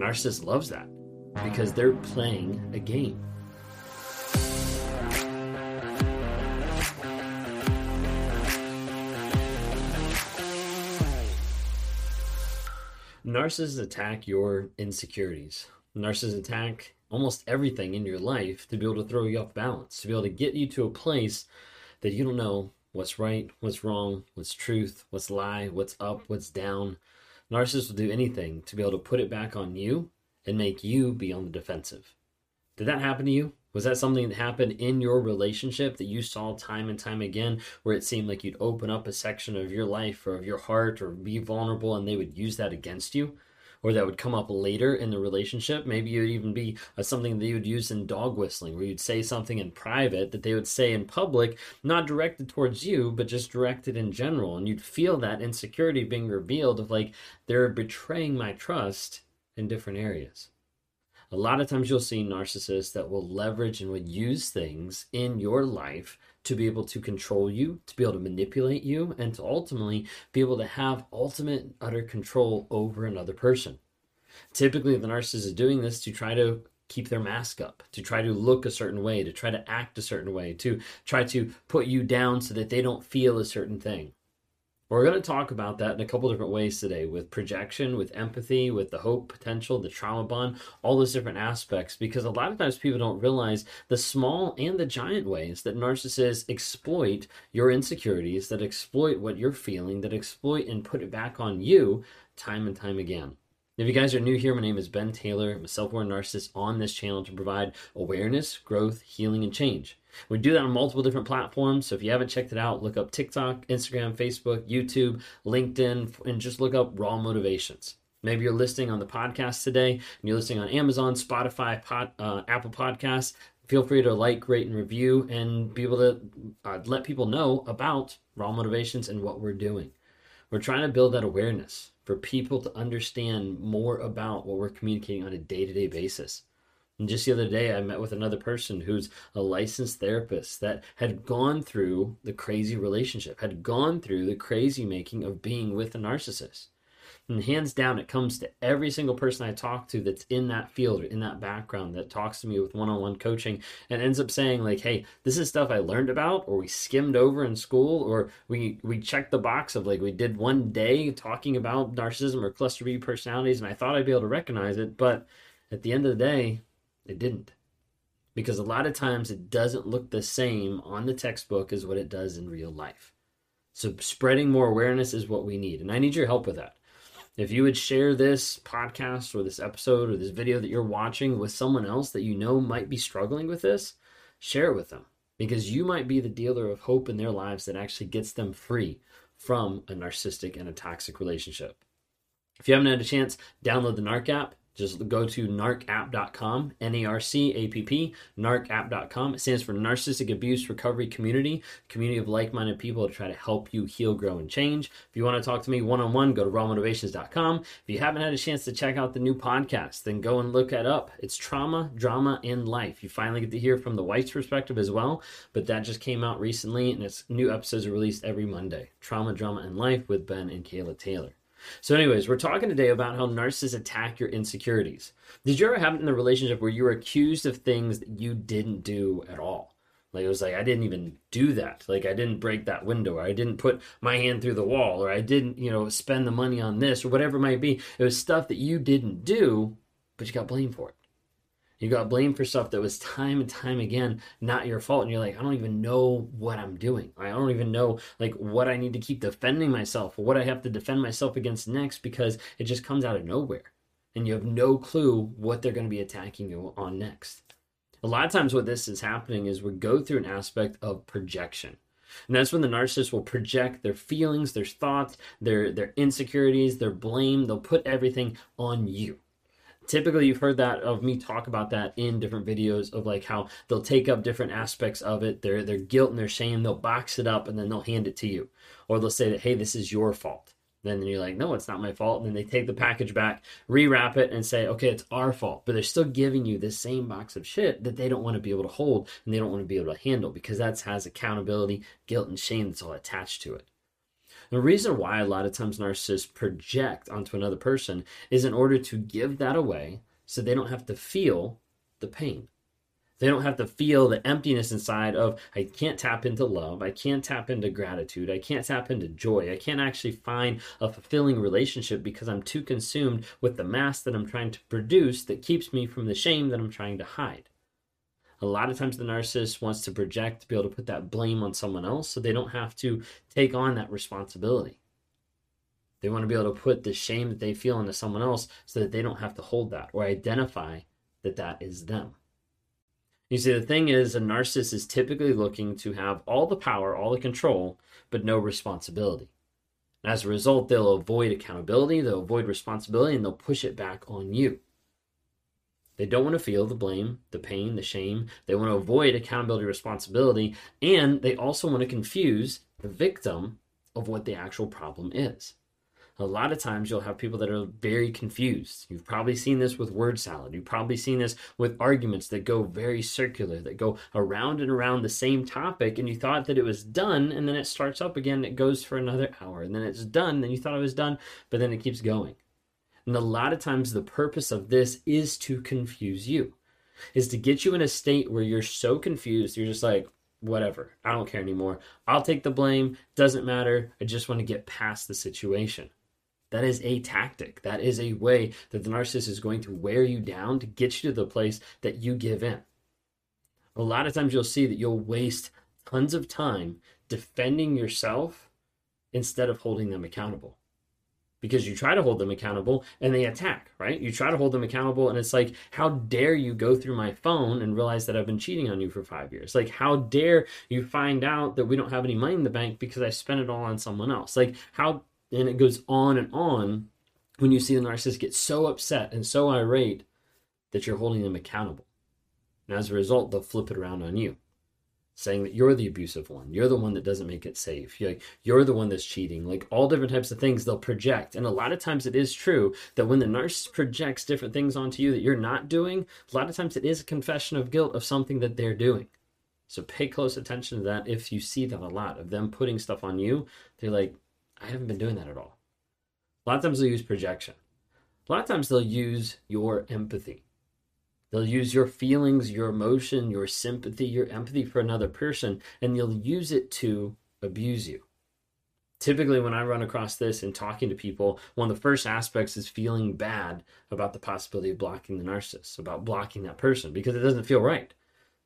Narcissist loves that because they're playing a game. Narcissists attack your insecurities. Narcissists attack almost everything in your life to be able to throw you off balance, to be able to get you to a place that you don't know what's right, what's wrong, what's truth, what's lie, what's up, what's down. Narcissists will do anything to be able to put it back on you and make you be on the defensive. Did that happen to you? Was that something that happened in your relationship that you saw time and time again where it seemed like you'd open up a section of your life or of your heart or be vulnerable and they would use that against you? Or that would come up later in the relationship. Maybe it would even be something that you would use in dog whistling, where you'd say something in private that they would say in public, not directed towards you, but just directed in general. And you'd feel that insecurity being revealed of like, they're betraying my trust in different areas. A lot of times you'll see narcissists that will leverage and would use things in your life to be able to control you, to be able to manipulate you, and to ultimately be able to have ultimate utter control over another person. Typically, the narcissist is doing this to try to keep their mask up, to try to look a certain way, to try to act a certain way, to try to put you down so that they don't feel a certain thing. We're going to talk about that in a couple different ways today with projection, with empathy, with the hope potential, the trauma bond, all those different aspects. Because a lot of times people don't realize the small and the giant ways that narcissists exploit your insecurities, that exploit what you're feeling, that exploit and put it back on you time and time again. If you guys are new here, my name is Ben Taylor. I'm a self aware narcissist on this channel to provide awareness, growth, healing, and change. We do that on multiple different platforms. So if you haven't checked it out, look up TikTok, Instagram, Facebook, YouTube, LinkedIn, and just look up Raw Motivations. Maybe you're listening on the podcast today and you're listening on Amazon, Spotify, uh, Apple Podcasts. Feel free to like, rate, and review and be able to uh, let people know about Raw Motivations and what we're doing. We're trying to build that awareness for people to understand more about what we're communicating on a day to day basis. And just the other day, I met with another person who's a licensed therapist that had gone through the crazy relationship, had gone through the crazy making of being with a narcissist. And hands down, it comes to every single person I talk to that's in that field or in that background that talks to me with one on one coaching and ends up saying, like, hey, this is stuff I learned about or we skimmed over in school or we, we checked the box of like we did one day talking about narcissism or cluster B personalities and I thought I'd be able to recognize it. But at the end of the day, it didn't. Because a lot of times it doesn't look the same on the textbook as what it does in real life. So spreading more awareness is what we need. And I need your help with that. If you would share this podcast or this episode or this video that you're watching with someone else that you know might be struggling with this, share it with them because you might be the dealer of hope in their lives that actually gets them free from a narcissistic and a toxic relationship. If you haven't had a chance, download the NARC app. Just go to narcapp.com, N A R C A P P, narcapp.com. It stands for Narcissistic Abuse Recovery Community, community of like minded people to try to help you heal, grow, and change. If you want to talk to me one on one, go to rawmotivations.com. If you haven't had a chance to check out the new podcast, then go and look it up. It's Trauma, Drama, and Life. You finally get to hear from the White's perspective as well, but that just came out recently, and its new episodes are released every Monday. Trauma, Drama, and Life with Ben and Kayla Taylor. So, anyways, we're talking today about how narcissists attack your insecurities. Did you ever have it in a relationship where you were accused of things that you didn't do at all? Like it was like I didn't even do that. Like I didn't break that window, or I didn't put my hand through the wall, or I didn't, you know, spend the money on this, or whatever it might be. It was stuff that you didn't do, but you got blamed for it. You got blamed for stuff that was time and time again not your fault. And you're like, I don't even know what I'm doing. I don't even know like what I need to keep defending myself what I have to defend myself against next because it just comes out of nowhere. And you have no clue what they're going to be attacking you on next. A lot of times, what this is happening is we go through an aspect of projection. And that's when the narcissist will project their feelings, their thoughts, their, their insecurities, their blame. They'll put everything on you typically you've heard that of me talk about that in different videos of like how they'll take up different aspects of it their their guilt and their shame they'll box it up and then they'll hand it to you. Or they'll say that hey this is your fault. Then you're like no it's not my fault. And then they take the package back rewrap it and say okay it's our fault. But they're still giving you this same box of shit that they don't want to be able to hold and they don't want to be able to handle because that has accountability guilt and shame that's all attached to it The reason why a lot of times narcissists project onto another person is in order to give that away so they don't have to feel the pain. They don't have to feel the emptiness inside of, I can't tap into love. I can't tap into gratitude. I can't tap into joy. I can't actually find a fulfilling relationship because I'm too consumed with the mask that I'm trying to produce that keeps me from the shame that I'm trying to hide. A lot of times the narcissist wants to project to be able to put that blame on someone else so they don't have to take on that responsibility. They want to be able to put the shame that they feel onto someone else so that they don't have to hold that or identify that that is them. You see, the thing is, a narcissist is typically looking to have all the power, all the control, but no responsibility. And as a result, they'll avoid accountability, they'll avoid responsibility, and they'll push it back on you. They don't want to feel the blame, the pain, the shame. They want to avoid accountability, responsibility, and they also want to confuse the victim of what the actual problem is a lot of times you'll have people that are very confused. You've probably seen this with word salad. You've probably seen this with arguments that go very circular, that go around and around the same topic, and you thought that it was done, and then it starts up again, it goes for another hour, and then it's done, then you thought it was done, but then it keeps going. And a lot of times the purpose of this is to confuse you, is to get you in a state where you're so confused, you're just like, whatever, I don't care anymore. I'll take the blame, doesn't matter. I just want to get past the situation. That is a tactic. That is a way that the narcissist is going to wear you down to get you to the place that you give in. A lot of times you'll see that you'll waste tons of time defending yourself instead of holding them accountable. Because you try to hold them accountable and they attack, right? You try to hold them accountable and it's like, how dare you go through my phone and realize that I've been cheating on you for five years? Like, how dare you find out that we don't have any money in the bank because I spent it all on someone else? Like, how and it goes on and on when you see the narcissist get so upset and so irate that you're holding them accountable. And as a result, they'll flip it around on you, saying that you're the abusive one. You're the one that doesn't make it safe. You're, like, you're the one that's cheating. Like all different types of things they'll project. And a lot of times it is true that when the narcissist projects different things onto you that you're not doing, a lot of times it is a confession of guilt of something that they're doing. So pay close attention to that if you see that a lot of them putting stuff on you. They're like, I haven't been doing that at all. A lot of times they'll use projection. A lot of times they'll use your empathy. They'll use your feelings, your emotion, your sympathy, your empathy for another person, and they'll use it to abuse you. Typically, when I run across this and talking to people, one of the first aspects is feeling bad about the possibility of blocking the narcissist, about blocking that person, because it doesn't feel right.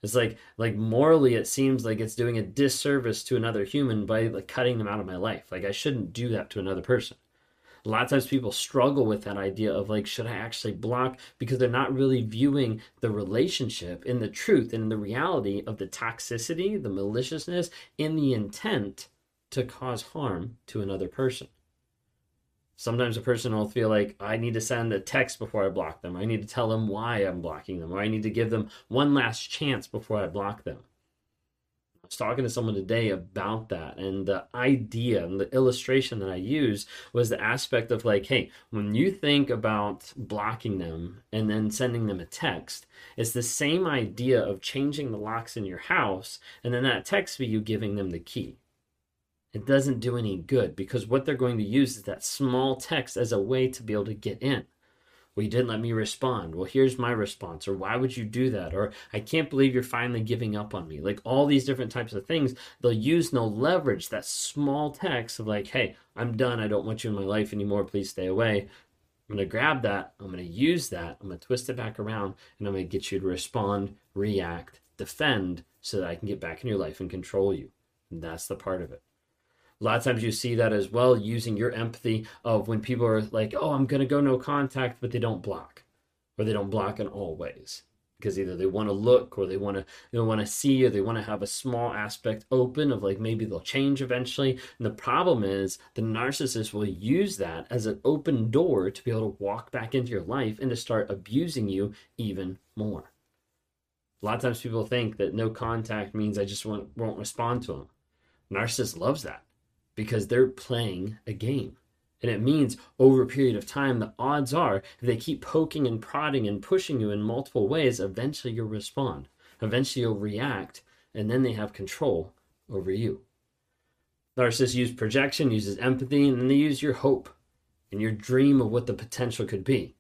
It's like like morally it seems like it's doing a disservice to another human by like cutting them out of my life. Like I shouldn't do that to another person. A lot of times people struggle with that idea of like, should I actually block? Because they're not really viewing the relationship in the truth and in the reality of the toxicity, the maliciousness, and the intent to cause harm to another person. Sometimes a person will feel like I need to send a text before I block them. I need to tell them why I'm blocking them, or I need to give them one last chance before I block them. I was talking to someone today about that, and the idea and the illustration that I used was the aspect of like, hey, when you think about blocking them and then sending them a text, it's the same idea of changing the locks in your house, and then that text be you giving them the key it doesn't do any good because what they're going to use is that small text as a way to be able to get in. Well, you didn't let me respond. Well, here's my response. Or why would you do that? Or I can't believe you're finally giving up on me. Like all these different types of things, they'll use no leverage that small text of like, hey, I'm done. I don't want you in my life anymore. Please stay away. I'm going to grab that. I'm going to use that. I'm going to twist it back around and I'm going to get you to respond, react, defend so that I can get back in your life and control you. And that's the part of it. A lot of times you see that as well, using your empathy of when people are like, oh, I'm going to go no contact, but they don't block, or they don't block in all ways. Because either they want to look or they want to they want to see or they want to have a small aspect open of like maybe they'll change eventually. And the problem is the narcissist will use that as an open door to be able to walk back into your life and to start abusing you even more. A lot of times people think that no contact means I just won't, won't respond to them. Narcissist loves that because they're playing a game. And it means over a period of time, the odds are if they keep poking and prodding and pushing you in multiple ways, eventually you'll respond. Eventually you'll react, and then they have control over you. Narcissists use projection, uses empathy, and then they use your hope and your dream of what the potential could be.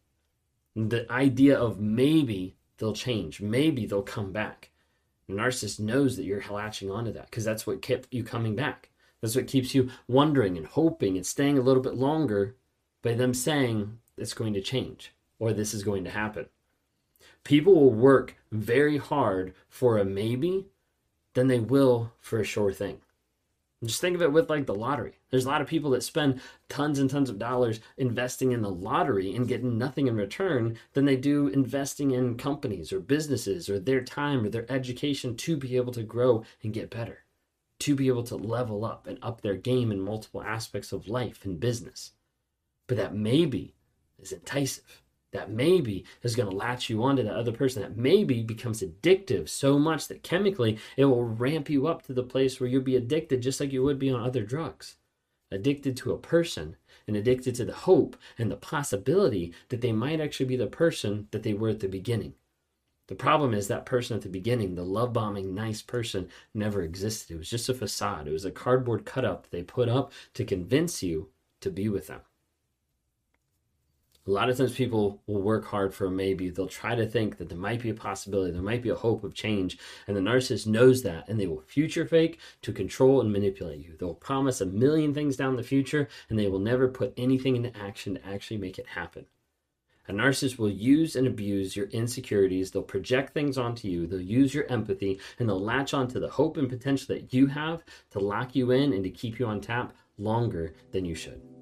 The idea of maybe they'll change, maybe they'll come back. The narcissist knows that you're latching onto that because that's what kept you coming back. That's what keeps you wondering and hoping and staying a little bit longer by them saying it's going to change or this is going to happen. People will work very hard for a maybe than they will for a sure thing. Just think of it with like the lottery. There's a lot of people that spend tons and tons of dollars investing in the lottery and getting nothing in return than they do investing in companies or businesses or their time or their education to be able to grow and get better, to be able to level up and up their game in multiple aspects of life and business. But that maybe is enticing. That maybe is going to latch you onto that other person. That maybe becomes addictive so much that chemically it will ramp you up to the place where you'll be addicted just like you would be on other drugs. Addicted to a person and addicted to the hope and the possibility that they might actually be the person that they were at the beginning the problem is that person at the beginning, the love bombing, nice person, never existed. It was just a facade. It was a cardboard cutout that they put up to convince you to be with them. A lot of times people will work hard for a maybe. They'll try to think that there might be a possibility, there might be a hope of change. And the narcissist knows that, and they will future fake to control and manipulate you. They'll promise a million things down the future, and they will never put anything into action to actually make it happen. A narcissist will use and abuse your insecurities. They'll project things onto you. They'll use your empathy and they'll latch onto the hope and potential that you have to lock you in and to keep you on tap longer than you should.